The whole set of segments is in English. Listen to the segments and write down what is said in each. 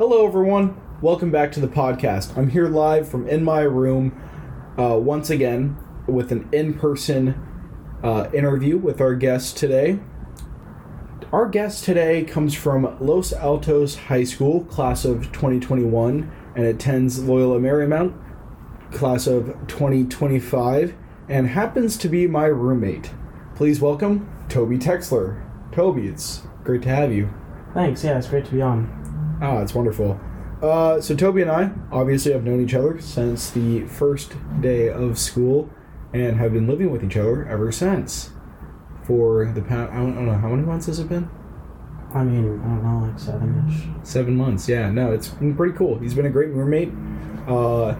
Hello, everyone. Welcome back to the podcast. I'm here live from in my room uh, once again with an in person uh, interview with our guest today. Our guest today comes from Los Altos High School, class of 2021, and attends Loyola Marymount, class of 2025, and happens to be my roommate. Please welcome Toby Teksler. Toby, it's great to have you. Thanks. Yeah, it's great to be on. Ah, it's wonderful. Uh, so Toby and I obviously have known each other since the first day of school, and have been living with each other ever since. For the past, I don't, I don't know how many months has it been. I mean, I don't know, like seven-ish. Seven months. Yeah, no, it's been pretty cool. He's been a great roommate. Uh,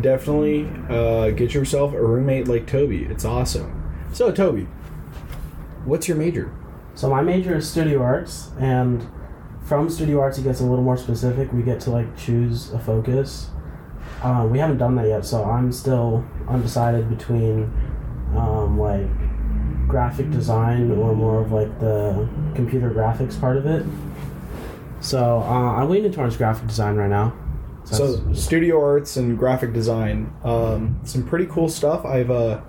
definitely uh, get yourself a roommate like Toby. It's awesome. So Toby, what's your major? So my major is studio arts, and from studio arts, it gets a little more specific. We get to like choose a focus. Uh, we haven't done that yet, so I'm still undecided between um, like graphic design or more of like the computer graphics part of it. So uh, I'm leaning towards graphic design right now. So that's- studio arts and graphic design, um, some pretty cool stuff. I've uh,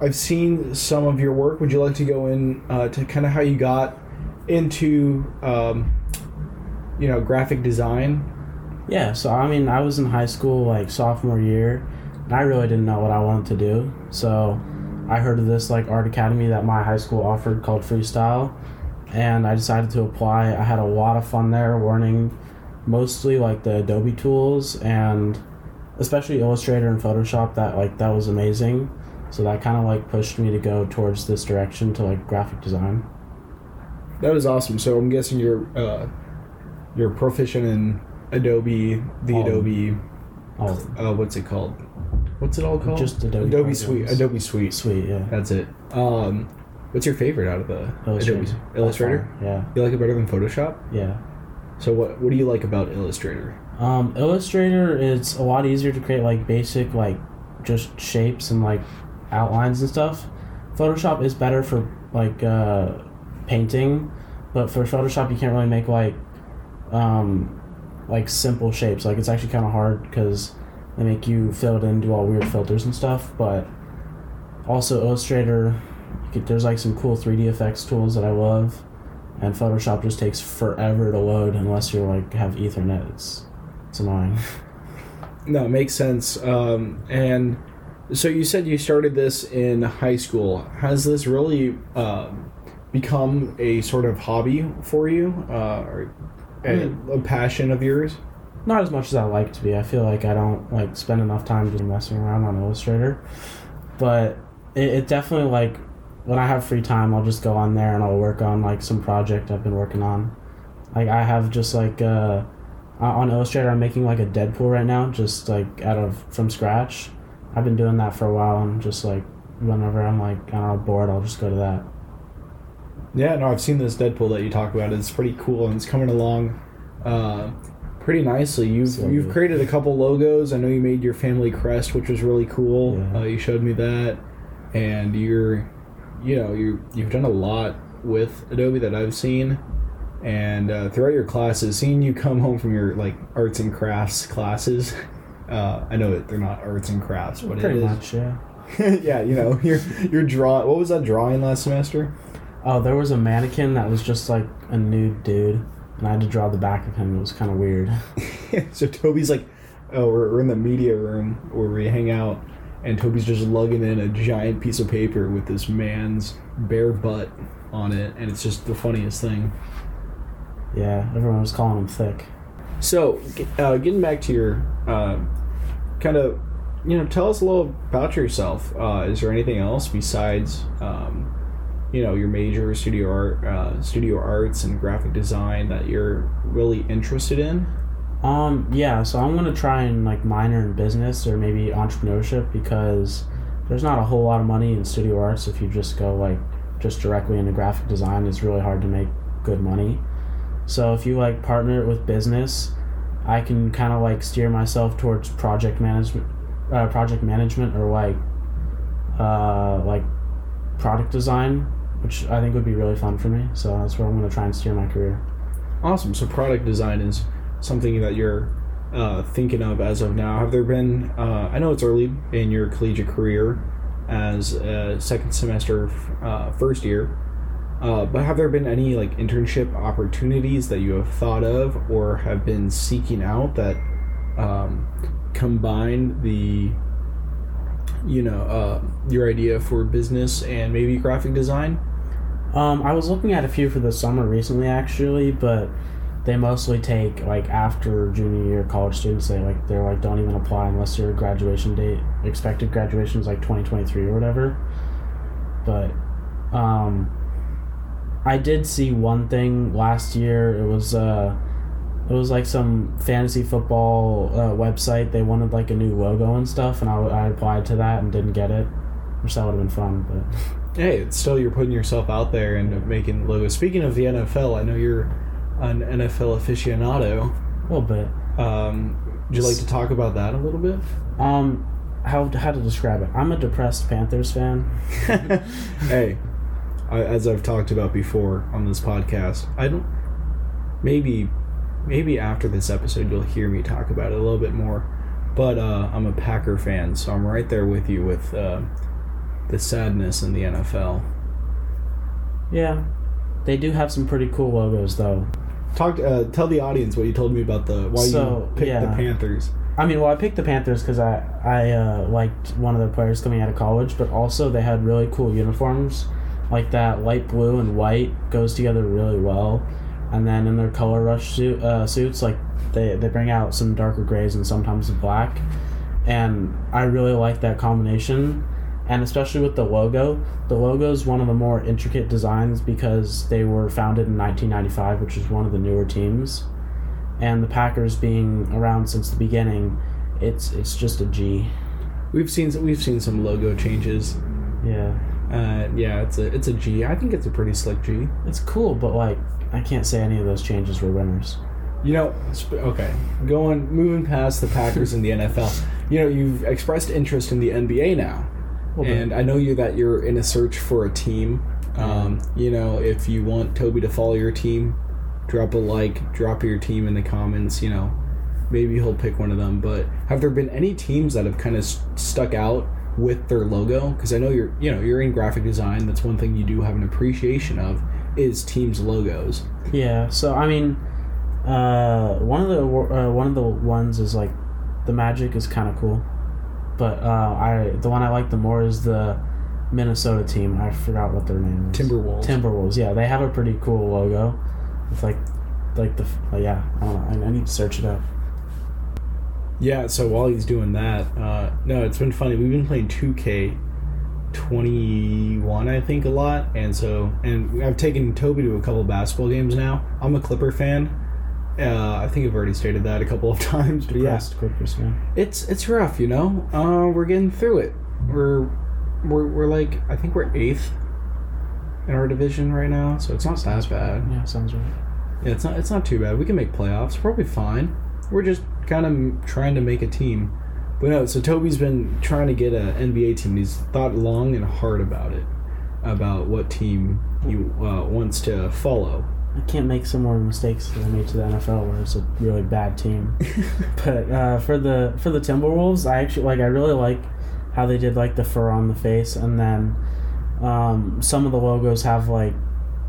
I've seen some of your work. Would you like to go in uh, to kind of how you got into um, you know graphic design? Yeah, so I mean, I was in high school like sophomore year, and I really didn't know what I wanted to do. So I heard of this like art academy that my high school offered called Freestyle, and I decided to apply. I had a lot of fun there, learning mostly like the Adobe tools and especially Illustrator and Photoshop. That like that was amazing. So that kind of like pushed me to go towards this direction to like graphic design. That was awesome. So I'm guessing you're uh, you're proficient in Adobe, the Um, Adobe. Oh, Uh, what's it called? What's it all called? Just Adobe Adobe. Suite. Adobe Suite. sweet, yeah. That's it. Um, what's your favorite out of the Illustrator. Adobe Illustrator? Yeah, You like it better than Photoshop? yeah. So what what do you like about Illustrator? Um, Illustrator is a lot easier to create like basic like just shapes and like outlines and stuff. Photoshop is better for like uh, painting, but for Photoshop you can't really make like um, like simple shapes. Like it's actually kind of hard because they make you fill it in, do all weird filters and stuff. But also Illustrator, could, there's like some cool 3D effects tools that I love, and Photoshop just takes forever to load unless you're like have Ethernet. It's it's annoying. No, it makes sense. Um, and so you said you started this in high school. Has this really um, become a sort of hobby for you, uh, or a, a passion of yours? Not as much as I like to be. I feel like I don't like spend enough time just messing around on Illustrator, but it, it definitely like when I have free time, I'll just go on there and I'll work on like some project I've been working on. Like I have just like uh, uh, on Illustrator, I'm making like a Deadpool right now, just like out of from scratch. I've been doing that for a while, and just like whenever I'm like I don't know bored, I'll just go to that. Yeah, no, I've seen this Deadpool that you talk about. It's pretty cool and it's coming along uh, pretty nicely. You've So you've created a couple logos. I know you made your family crest, which was really cool. Yeah. Uh, you showed me that, and you're, you know, you you've done a lot with Adobe that I've seen, and uh, throughout your classes, seeing you come home from your like arts and crafts classes. Uh, I know that they're not arts and crafts, but Pretty it is. much, yeah. yeah, you know, you're you're drawing. What was that drawing last semester? Oh, there was a mannequin that was just like a nude dude, and I had to draw the back of him. It was kind of weird. so Toby's like, oh, we're, we're in the media room where we hang out, and Toby's just lugging in a giant piece of paper with this man's bare butt on it, and it's just the funniest thing. Yeah, everyone was calling him thick. So, uh, getting back to your uh, kind of, you know, tell us a little about yourself. Uh, is there anything else besides, um, you know, your major studio art, uh, studio arts and graphic design that you're really interested in? Um, yeah, so I'm gonna try and like minor in business or maybe entrepreneurship because there's not a whole lot of money in studio arts if you just go like just directly into graphic design. It's really hard to make good money. So if you like partner it with business, I can kind of like steer myself towards project management, uh, project management or like, uh, like product design, which I think would be really fun for me. So that's where I'm gonna try and steer my career. Awesome. So product design is something that you're uh, thinking of as of now? Have there been? Uh, I know it's early in your collegiate career, as a second semester, uh, first year. Uh, but have there been any like internship opportunities that you have thought of or have been seeking out that um, combine the you know uh, your idea for business and maybe graphic design? Um, I was looking at a few for the summer recently, actually, but they mostly take like after junior year college students. They like they're like don't even apply unless your graduation date expected graduation is like twenty twenty three or whatever. But um, I did see one thing last year. It was uh, it was like some fantasy football uh, website. They wanted like a new logo and stuff, and I, I applied to that and didn't get it. Which that would have been fun, but Hey, it's still you're putting yourself out there and making logos. Speaking of the NFL, I know you're an NFL aficionado. a little bit. Um, would you like to talk about that a little bit? Um, how how to describe it? I'm a depressed Panthers fan. hey, I, as I've talked about before on this podcast, I don't. Maybe, maybe after this episode, you'll hear me talk about it a little bit more. But uh, I'm a Packer fan, so I'm right there with you with uh, the sadness in the NFL. Yeah, they do have some pretty cool logos though. Talk. Uh, tell the audience what you told me about the why So, you picked the. Panthers. I mean, well, I picked the Panthers because I I uh, liked one of their players coming out of college, but also they had really cool uniforms, like that light blue and white goes together really well, and then in their color rush suit, uh, suits, like they they bring out some darker grays and sometimes black, and I really like that combination, and especially with the logo. The logo is one of the more intricate designs because they were founded in 1995, which is one of the newer teams and the Packers being around since the beginning, it's it's just a G. We've seen we've seen some logo changes. Yeah, Uh, yeah, it's a it's a G. I think it's a pretty slick G. it's cool, but like I can't say any of those changes were winners. You know, okay, going moving past the Packers and the NFL. You know, you've expressed interest in the NBA now. And I know you that you're in a search for a team. Um, you know, if you want Toby to follow your team, drop a like, drop your team in the comments. You know, maybe he'll pick one of them. But have there been any teams that have kind of st- stuck out with their logo? Because I know you're, you know, you're in graphic design. That's one thing you do have an appreciation of is teams' logos. Yeah, so I mean, uh, one of the uh, one of the ones is like the Magic is kind of cool, but uh, I the one I like the more is the Minnesota team. I forgot what their name is. Timberwolves. Timberwolves. Yeah, they have a pretty cool logo. It's like, like the like, yeah. I don't know. I, I need to search it up. Yeah, so while he's doing that, uh, no, it's been funny. We've been playing 2K 21, I think, a lot. And so, and I've taken Toby to a couple of basketball games now. I'm a Clipper fan. Uh, I think I've already stated that a couple of times, but yeah, Depressed Clippers fan. it's it's rough, you know. Uh, we're getting through it. We're we're we're like I think we're eighth in our division right now, so it's not that bad. Yeah, sounds right. Yeah, it's not it's not too bad. We can make playoffs. Probably fine. We're just kind of trying to make a team. But no, so Toby's been trying to get an NBA team. He's thought long and hard about it, about what team he uh, wants to follow. I can't make similar mistakes that I made to the NFL, where it's a really bad team. but uh, for the for the Timberwolves, I actually like. I really like how they did like the fur on the face, and then um, some of the logos have like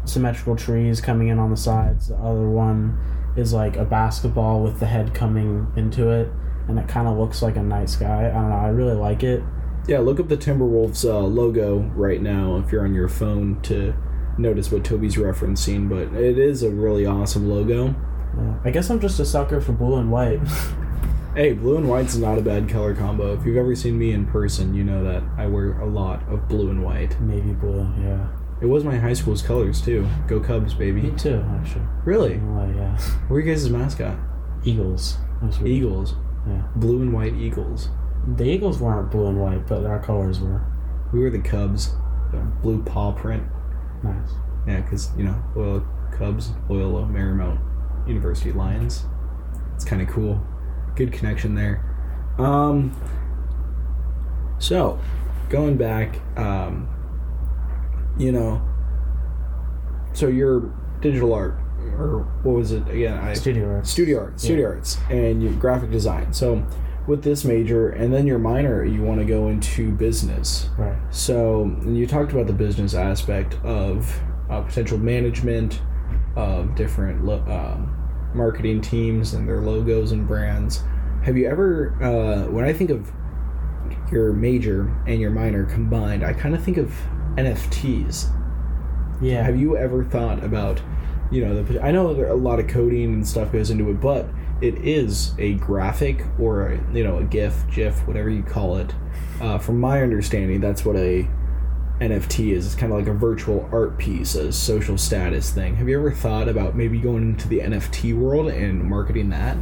symmetrical trees coming in on the sides. The other one is like a basketball with the head coming into it, and it kind of looks like a night sky. I don't know. I really like it. Yeah, look up the Timberwolves uh, logo right now if you're on your phone to notice what Toby's referencing. But it is a really awesome logo. Yeah. I guess I'm just a sucker for blue and white. Hey, blue and white's not a bad color combo. If you've ever seen me in person, you know that I wear a lot of blue and white. Navy blue, yeah. It was my high school's colors too. Go Cubs, baby. Me too, actually. Really? Oh, yeah. What were you guys' mascot? Eagles. Eagles. Yeah. Blue and white Eagles. The Eagles weren't blue and white, but our colors were We were the Cubs. The blue paw print. Nice. Yeah, because, you know, Loyola Cubs, Loyola Marymount University Lions. It's kind of cool. Good connection there. Um, so, going back, um, you know, so your digital art, or what was it again? I, Studio arts. studio arts, studio arts, and graphic design. So with this major and then your minor, you want to go into business. Right. So and you talked about the business aspect of uh, potential management of different lo- um, marketing teams and their logos and brands. Have you ever, uh, when I think of your major and your minor combined, I kind of think of NFTs. Yeah. Have you ever thought about, you know, the, I know there a lot of coding and stuff goes into it, but it is a graphic or a, you know a GIF, GIF, whatever you call it. Uh, from my understanding, that's what a NFT is. It's kind of like a virtual art piece, a social status thing. Have you ever thought about maybe going into the NFT world and marketing that?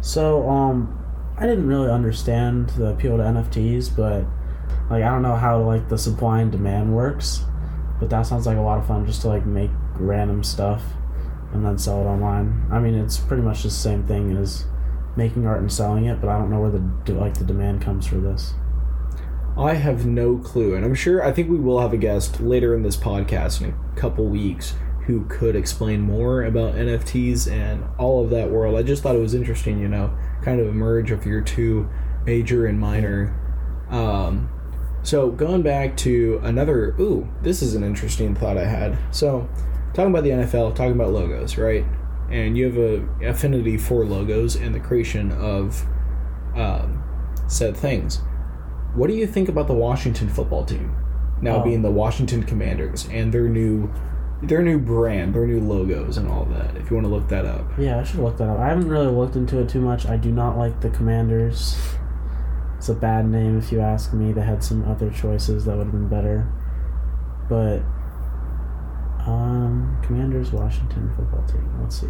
So, um, I didn't really understand the appeal to NFTs, but like I don't know how like the supply and demand works, but that sounds like a lot of fun just to like make random stuff and then sell it online. I mean, it's pretty much the same thing as making art and selling it, but I don't know where the like the demand comes for this. I have no clue, and I'm sure I think we will have a guest later in this podcast in a couple weeks who could explain more about NFTs and all of that world. I just thought it was interesting, you know, kind of a merge of your two major and minor. Um, so going back to another, ooh, this is an interesting thought I had. So talking about the NFL, talking about logos, right? And you have a affinity for logos and the creation of um, said things. What do you think about the Washington football team now Oh. being the Washington Commanders and their new their new brand, their new logos and all that? If you want to look that up. Yeah, I should look that up. I haven't really looked into it too much. I do not like the Commanders. It's a bad name if you ask me. They had some other choices that would have been better. But um Commanders Washington football team. Let's see.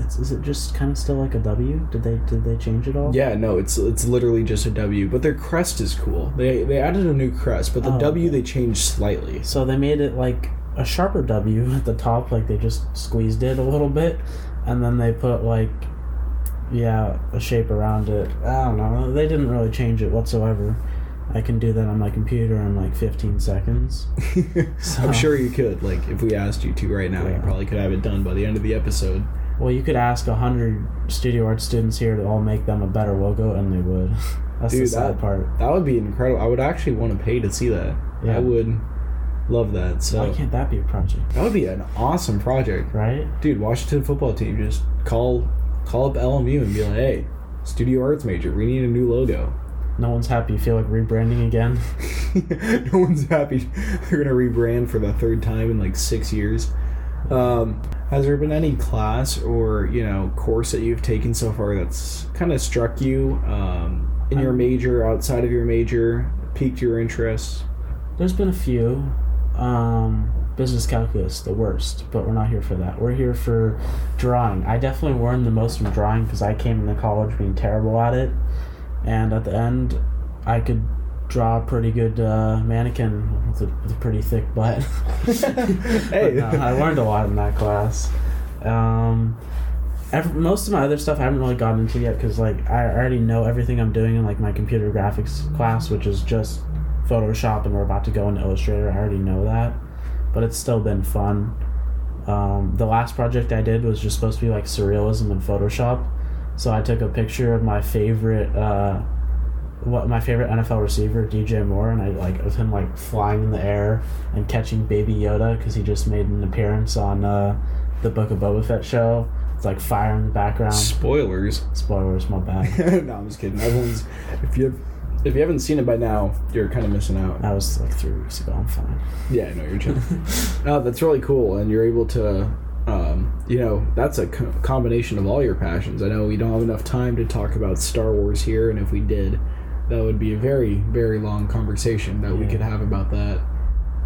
It's, is it just kind of still like a W? Did they did they change it all? Yeah, no, it's it's literally just a W, but their crest is cool. They they added a new crest, but the Oh, W okay. they changed slightly. So they made it like a sharper W at the top, like they just squeezed it a little bit, and then they put like, yeah, a shape around it. I don't know. They didn't really change it whatsoever. I can do that on my computer in like 15 seconds. So- I'm sure you could. Like if we asked you to right now, you probably could have it done by the end of the episode. Well, you could ask a hundred studio art students here to all make them a better logo, and they would. That's the sad that- part. That would be incredible. I would actually want to pay to see that. Yeah. I would love that. So Why can't that be a project? that would be an awesome project, Right? dude. Washington football team just call call up LMU and be like, hey, studio arts major, we need a new logo. No one's happy. You feel like rebranding again? no one's happy. They're gonna rebrand for the third time in like six years. Um, has there been any class or you know course that you've taken so far that's kind of struck you um, in your Um, major, outside of your major, piqued your interest? There's been a few. Um, business calculus, the worst, but we're not here for that. We're here for drawing. I definitely learned the most from drawing because I came into college being terrible at it, and at the end, I could draw a pretty good uh, mannequin with a, with a pretty thick butt. Hey. No, I learned a lot in that class. Um, ev most of my other stuff I haven't really gotten into yet because like I already know everything I'm doing in like my computer graphics class, which is just Photoshop, and we're about to go into Illustrator. I already know that, but it's still been fun. Um, the last project I did was just supposed to be like surrealism in Photoshop, so I took a picture of my favorite. Uh, what my favorite NFL receiver, DJ Moore, and I like of him like flying in the air and catching Baby Yoda because he just made an appearance on uh, the Book of Boba Fett show. It's like fire in the background. Spoilers. Spoilers, my bad. no, I'm just kidding. Everyone's if you if you haven't seen it by now, you're kind of missing out. That was like three weeks ago. I'm fine. Yeah, no, you're chilling. no, that's really cool, and you're able to, you know, that's a co- combination of all your passions. I know we don't have enough time to talk about Star Wars here, and if we did, that would be a very, very long conversation that we could have about that.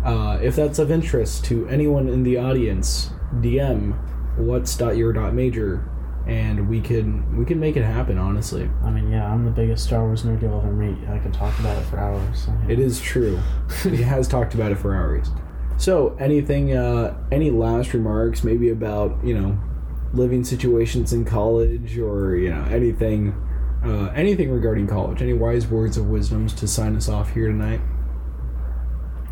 Uh, if that's of interest to anyone in the audience, DM what's dot your dot major, and we can we can make it happen. Honestly, I mean, yeah, I'm the biggest Star Wars nerd you'll ever meet. I can talk about it for hours. So, yeah. It is true. he has talked about it for hours. So, anything, uh, any last remarks, maybe about you know, living situations in college, or you know, anything, uh, anything regarding college? Any wise words of wisdoms to sign us off here tonight?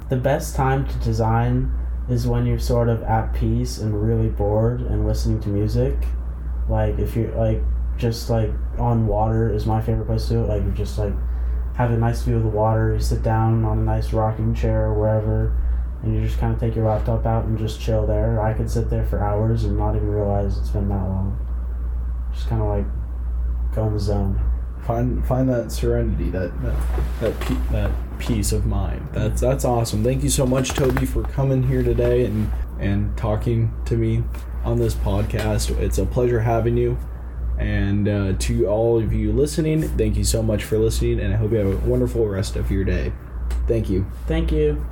The best time to design is when you're sort of at peace and really bored and listening to music. Like if you're like just like on water is my favorite place to do it. Like you just like have a nice view of the water. You sit down on a nice rocking chair or wherever, and you just kind of take your laptop out and just chill there. I could sit there for hours and not even realize it's been that long. Just kind of like go in the zone. Find find that serenity, that that that, pe- that peace of mind. That's that's awesome. Thank you so much, Toby, for coming here today and and talking to me on this podcast. It's a pleasure having you. And uh, to all of you listening, thank you so much for listening, and I hope you have a wonderful rest of your day. Thank you. Thank you.